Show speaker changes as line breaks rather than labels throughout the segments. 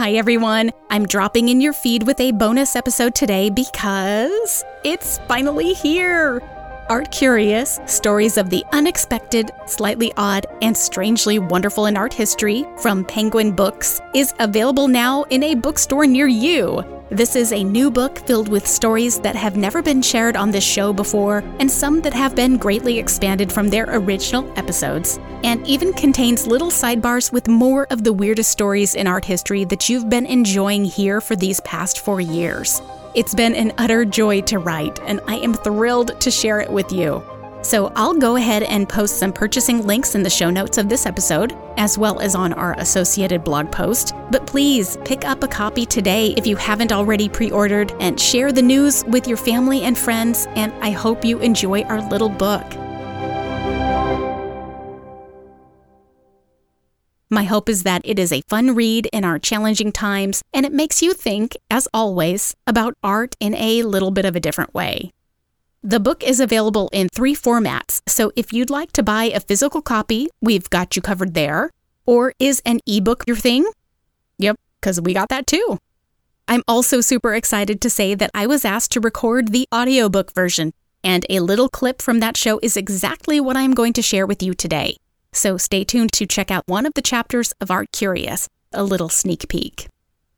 Hi, everyone. I'm dropping in your feed with a bonus episode today because it's finally here. Art Curious Stories of the Unexpected, Slightly Odd, and Strangely Wonderful in Art History from Penguin Books is available now in a bookstore near you. This is a new book filled with stories that have never been shared on this show before, and some that have been greatly expanded from their original episodes, and even contains little sidebars with more of the weirdest stories in art history that you've been enjoying here for these past four years. It's been an utter joy to write, and I am thrilled to share it with you. So I'll go ahead and post some purchasing links in the show notes of this episode, as well as on our associated blog post. But please pick up a copy today if you haven't already pre ordered, and share the news with your family and friends. And I hope you enjoy our little book. My hope is that it is a fun read in our challenging times, and it makes you think, as always, about art in a little bit of a different way. The book is available in three formats, so if you'd like to buy a physical copy, we've got you covered there. Or is an ebook your thing? Yep, because we got that too. I'm also super excited to say that I was asked to record the audiobook version, and a little clip from that show is exactly what I'm going to share with you today. So stay tuned to check out one of the chapters of Art Curious, a little sneak peek.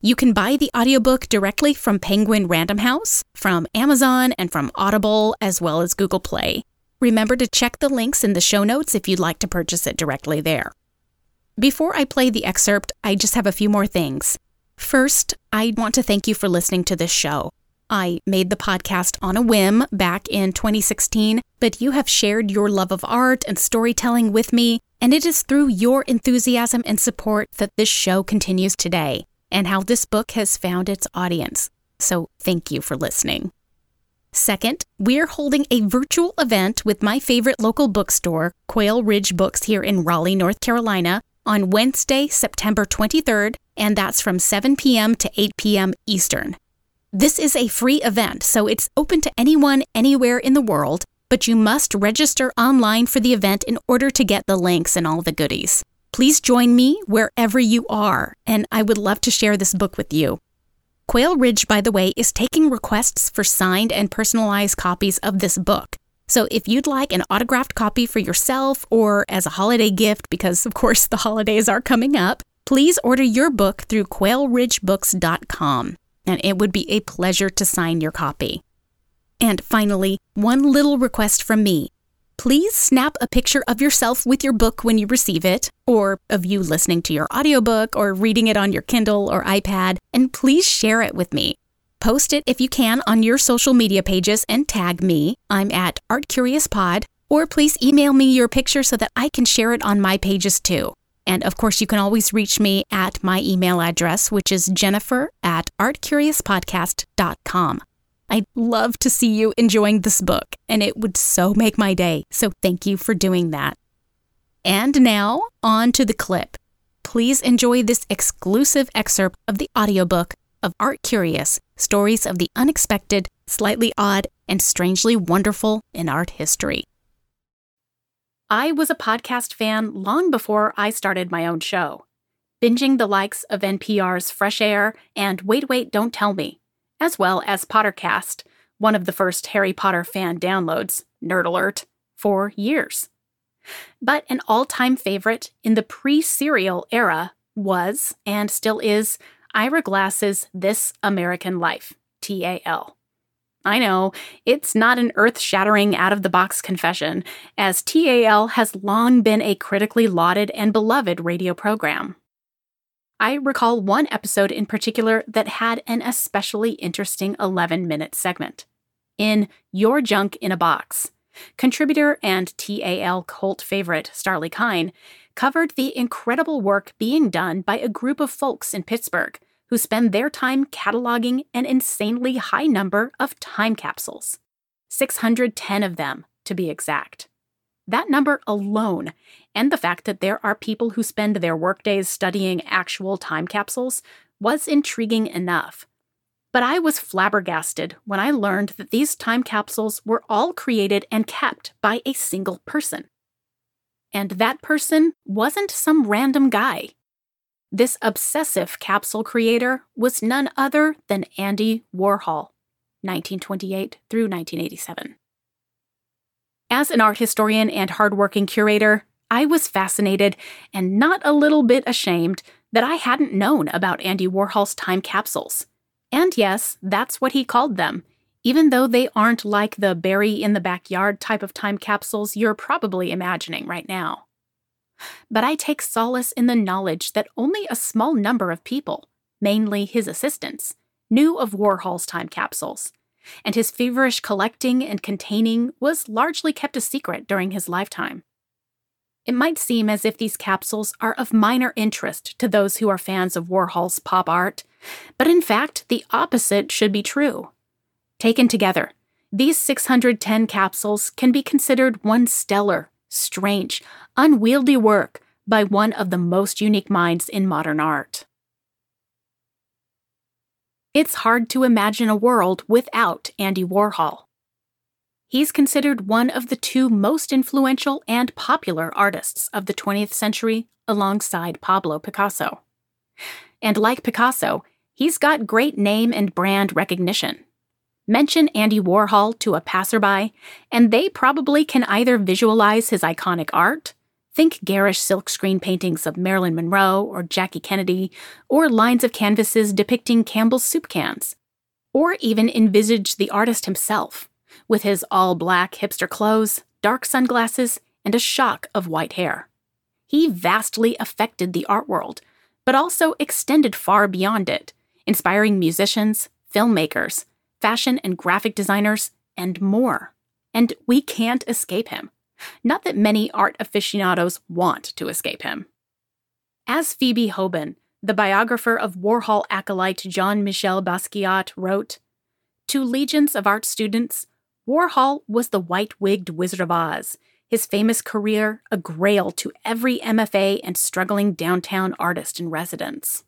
You can buy the audiobook directly from Penguin Random House, from Amazon, and from Audible, as well as Google Play. Remember to check the links in the show notes if you'd like to purchase it directly there. Before I play the excerpt, I just have a few more things. First, I want to thank you for listening to this show. I made the podcast on a whim back in 2016, but you have shared your love of art and storytelling with me, and it is through your enthusiasm and support that this show continues today, and how this book has found its audience. So thank you for listening. Second, we're holding a virtual event with my favorite local bookstore, Quail Ridge Books, here in Raleigh, North Carolina, on Wednesday, September 23rd, and that's from 7 p.m. to 8 p.m. Eastern. This is a free event, so it's open to anyone anywhere in the world, but you must register online for the event in order to get the links and all the goodies. Please join me wherever you are, and I would love to share this book with you. Quail Ridge, by the way, is taking requests for signed and personalized copies of this book. So if you'd like an autographed copy for yourself or as a holiday gift, because of course the holidays are coming up, please order your book through quailridgebooks.com and it would be a pleasure to sign your copy. And finally, one little request from me. Please snap a picture of yourself with your book when you receive it, or of you listening to your audiobook or reading it on your Kindle or iPad, and please share it with me. Post it if you can on your social media pages and tag me. I'm at ArtCuriousPod, or please email me your picture so that I can share it on my pages too. And of course, you can always reach me at my email address, which is jennifer at artcuriouspodcast.com. I'd love to see you enjoying this book, and it would so make my day. So thank you for doing that. And now, on to the clip. Please enjoy this exclusive excerpt of the audiobook of Art Curious Stories of the Unexpected, Slightly Odd, and Strangely Wonderful in Art History. I was a podcast fan long before I started my own show, binging the likes of NPR's Fresh Air and Wait, Wait, Don't Tell Me, as well as Pottercast, one of the first Harry Potter fan downloads, Nerd Alert, for years. But an all time favorite in the pre serial era was, and still is, Ira Glass's This American Life, TAL. I know, it's not an earth shattering out of the box confession, as TAL has long been a critically lauded and beloved radio program. I recall one episode in particular that had an especially interesting 11 minute segment. In Your Junk in a Box, contributor and TAL cult favorite Starlee Kine covered the incredible work being done by a group of folks in Pittsburgh who spend their time cataloging an insanely high number of time capsules 610 of them, to be exact. That number alone, and the fact that there are people who spend their workdays studying actual time capsules, was intriguing enough. But I was flabbergasted when I learned that these time capsules were all created and kept by a single person. And that person wasn't some random guy. This obsessive capsule creator was none other than Andy Warhol, 1928 through 1987. As an art historian and hardworking curator, I was fascinated and not a little bit ashamed that I hadn't known about Andy Warhol's time capsules. And yes, that's what he called them, even though they aren't like the bury in the backyard type of time capsules you're probably imagining right now. But I take solace in the knowledge that only a small number of people, mainly his assistants, knew of Warhol's time capsules, and his feverish collecting and containing was largely kept a secret during his lifetime. It might seem as if these capsules are of minor interest to those who are fans of Warhol's pop art, but in fact, the opposite should be true. Taken together, these 610 capsules can be considered one stellar, strange, unwieldy work by one of the most unique minds in modern art. It's hard to imagine a world without Andy Warhol. He's considered one of the two most influential and popular artists of the 20th century alongside Pablo Picasso. And like Picasso, he's got great name and brand recognition. Mention Andy Warhol to a passerby, and they probably can either visualize his iconic art, think garish silkscreen paintings of Marilyn Monroe or Jackie Kennedy, or lines of canvases depicting Campbell's soup cans, or even envisage the artist himself with his all black hipster clothes, dark sunglasses, and a shock of white hair. He vastly affected the art world, but also extended far beyond it, inspiring musicians, filmmakers, fashion and graphic designers, and more. And we can't escape him. Not that many art aficionados want to escape him. As Phoebe Hoban, the biographer of Warhol acolyte Jean Michel Basquiat, wrote, To legions of art students, Warhol was the white wigged Wizard of Oz, his famous career a grail to every MFA and struggling downtown artist in residence.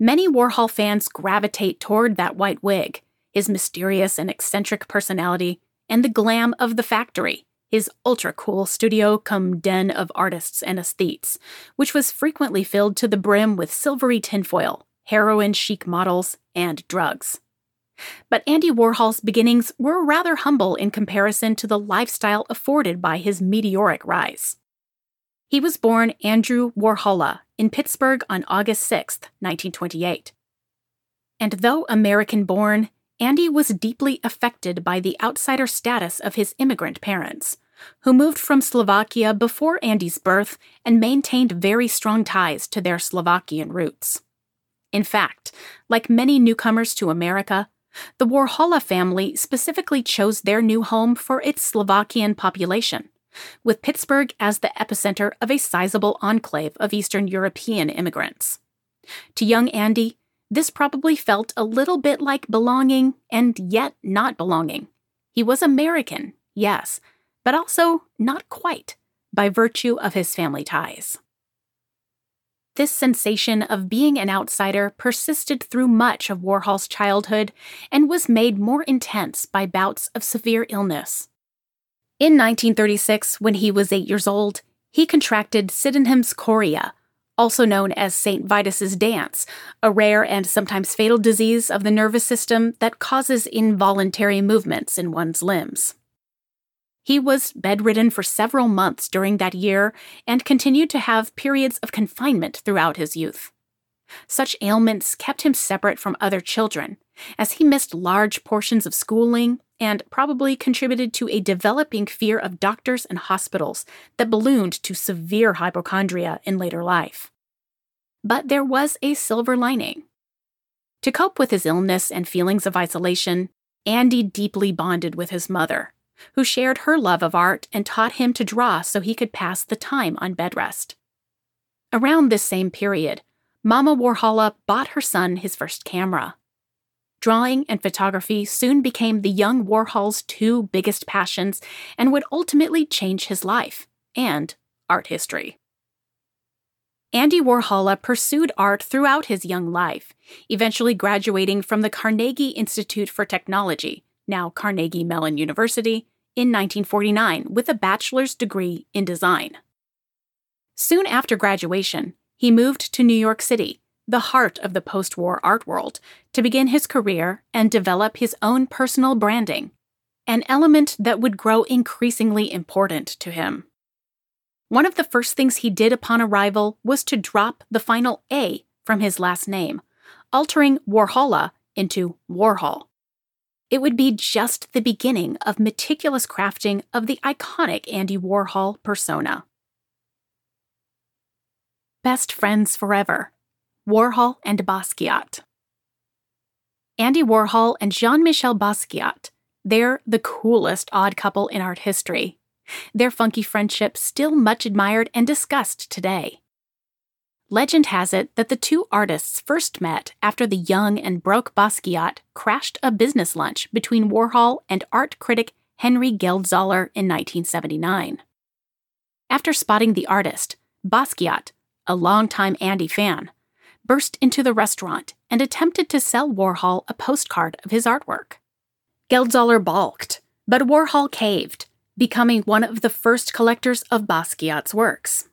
Many Warhol fans gravitate toward that white wig, his mysterious and eccentric personality, and the glam of the factory, his ultra cool studio come den of artists and aesthetes, which was frequently filled to the brim with silvery tinfoil, heroin chic models, and drugs. But Andy Warhol's beginnings were rather humble in comparison to the lifestyle afforded by his meteoric rise. He was born Andrew Warhola in Pittsburgh on August 6, 1928. And though American born, Andy was deeply affected by the outsider status of his immigrant parents, who moved from Slovakia before Andy's birth and maintained very strong ties to their Slovakian roots. In fact, like many newcomers to America, the Warhola family specifically chose their new home for its Slovakian population, with Pittsburgh as the epicenter of a sizable enclave of Eastern European immigrants. To young Andy, this probably felt a little bit like belonging and yet not belonging. He was American, yes, but also not quite, by virtue of his family ties. This sensation of being an outsider persisted through much of Warhol's childhood and was made more intense by bouts of severe illness. In 1936, when he was eight years old, he contracted Sydenham's chorea, also known as St. Vitus's dance, a rare and sometimes fatal disease of the nervous system that causes involuntary movements in one's limbs. He was bedridden for several months during that year and continued to have periods of confinement throughout his youth. Such ailments kept him separate from other children, as he missed large portions of schooling and probably contributed to a developing fear of doctors and hospitals that ballooned to severe hypochondria in later life. But there was a silver lining. To cope with his illness and feelings of isolation, Andy deeply bonded with his mother who shared her love of art and taught him to draw so he could pass the time on bed rest. Around this same period, Mama Warhola bought her son his first camera. Drawing and photography soon became the young Warhol's two biggest passions and would ultimately change his life and art history. Andy Warhol pursued art throughout his young life, eventually graduating from the Carnegie Institute for Technology, now Carnegie Mellon University, in 1949 with a bachelor's degree in design. Soon after graduation, he moved to New York City, the heart of the post war art world, to begin his career and develop his own personal branding, an element that would grow increasingly important to him. One of the first things he did upon arrival was to drop the final A from his last name, altering Warhola into Warhol. It would be just the beginning of meticulous crafting of the iconic Andy Warhol persona. Best Friends Forever Warhol and Basquiat. Andy Warhol and Jean Michel Basquiat, they're the coolest odd couple in art history. Their funky friendship still much admired and discussed today. Legend has it that the two artists first met after the young and broke Basquiat crashed a business lunch between Warhol and art critic Henry Geldzahler in 1979. After spotting the artist, Basquiat a longtime Andy fan, burst into the restaurant and attempted to sell Warhol a postcard of his artwork. Geldzahler balked, but Warhol caved, becoming one of the first collectors of Basquiat's works.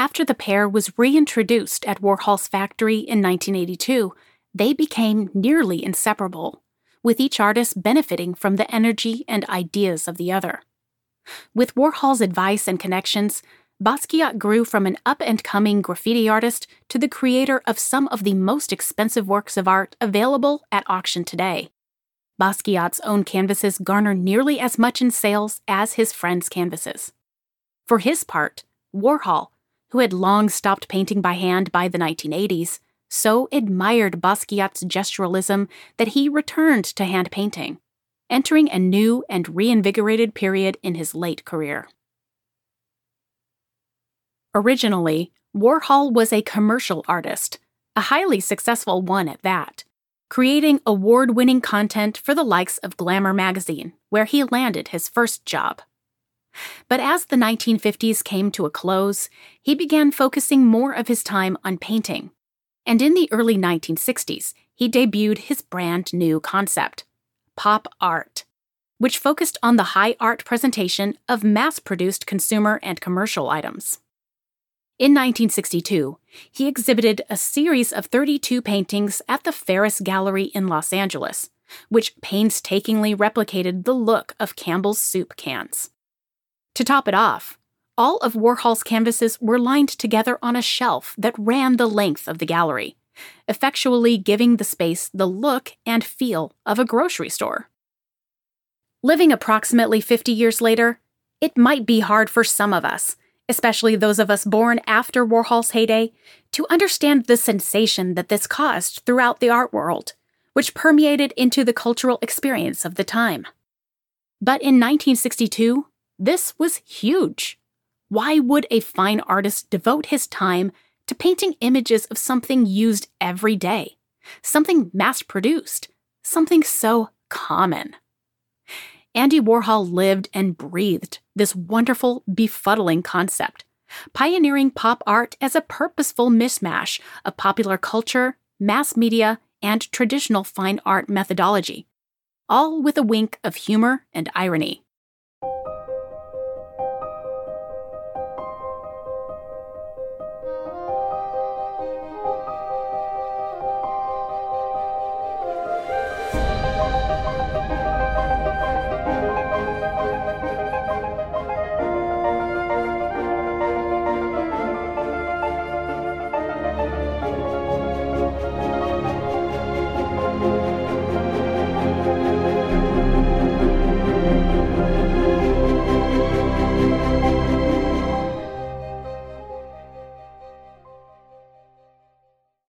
After the pair was reintroduced at Warhol's factory in 1982, they became nearly inseparable, with each artist benefiting from the energy and ideas of the other. With Warhol's advice and connections, Basquiat grew from an up and coming graffiti artist to the creator of some of the most expensive works of art available at auction today. Basquiat's own canvases garner nearly as much in sales as his friends' canvases. For his part, Warhol, who had long stopped painting by hand by the 1980s, so admired Basquiat's gesturalism that he returned to hand painting, entering a new and reinvigorated period in his late career. Originally, Warhol was a commercial artist, a highly successful one at that, creating award winning content for the likes of Glamour magazine, where he landed his first job. But as the 1950s came to a close, he began focusing more of his time on painting. And in the early 1960s, he debuted his brand new concept, pop art, which focused on the high art presentation of mass produced consumer and commercial items. In 1962, he exhibited a series of 32 paintings at the Ferus Gallery in Los Angeles, which painstakingly replicated the look of Campbell's soup cans. To top it off, all of Warhol's canvases were lined together on a shelf that ran the length of the gallery, effectually giving the space the look and feel of a grocery store. Living approximately 50 years later, it might be hard for some of us especially those of us born after Warhol's heyday, to understand the sensation that this caused throughout the art world, which permeated into the cultural experience of the time. But in 1962, this was huge. Why would a fine artist devote his time to painting images of something used every day, something mass produced, something so common? Andy Warhol lived and breathed this wonderful, befuddling concept, pioneering pop art as a purposeful mismatch of popular culture, mass media, and traditional fine art methodology, all with a wink of humor and irony.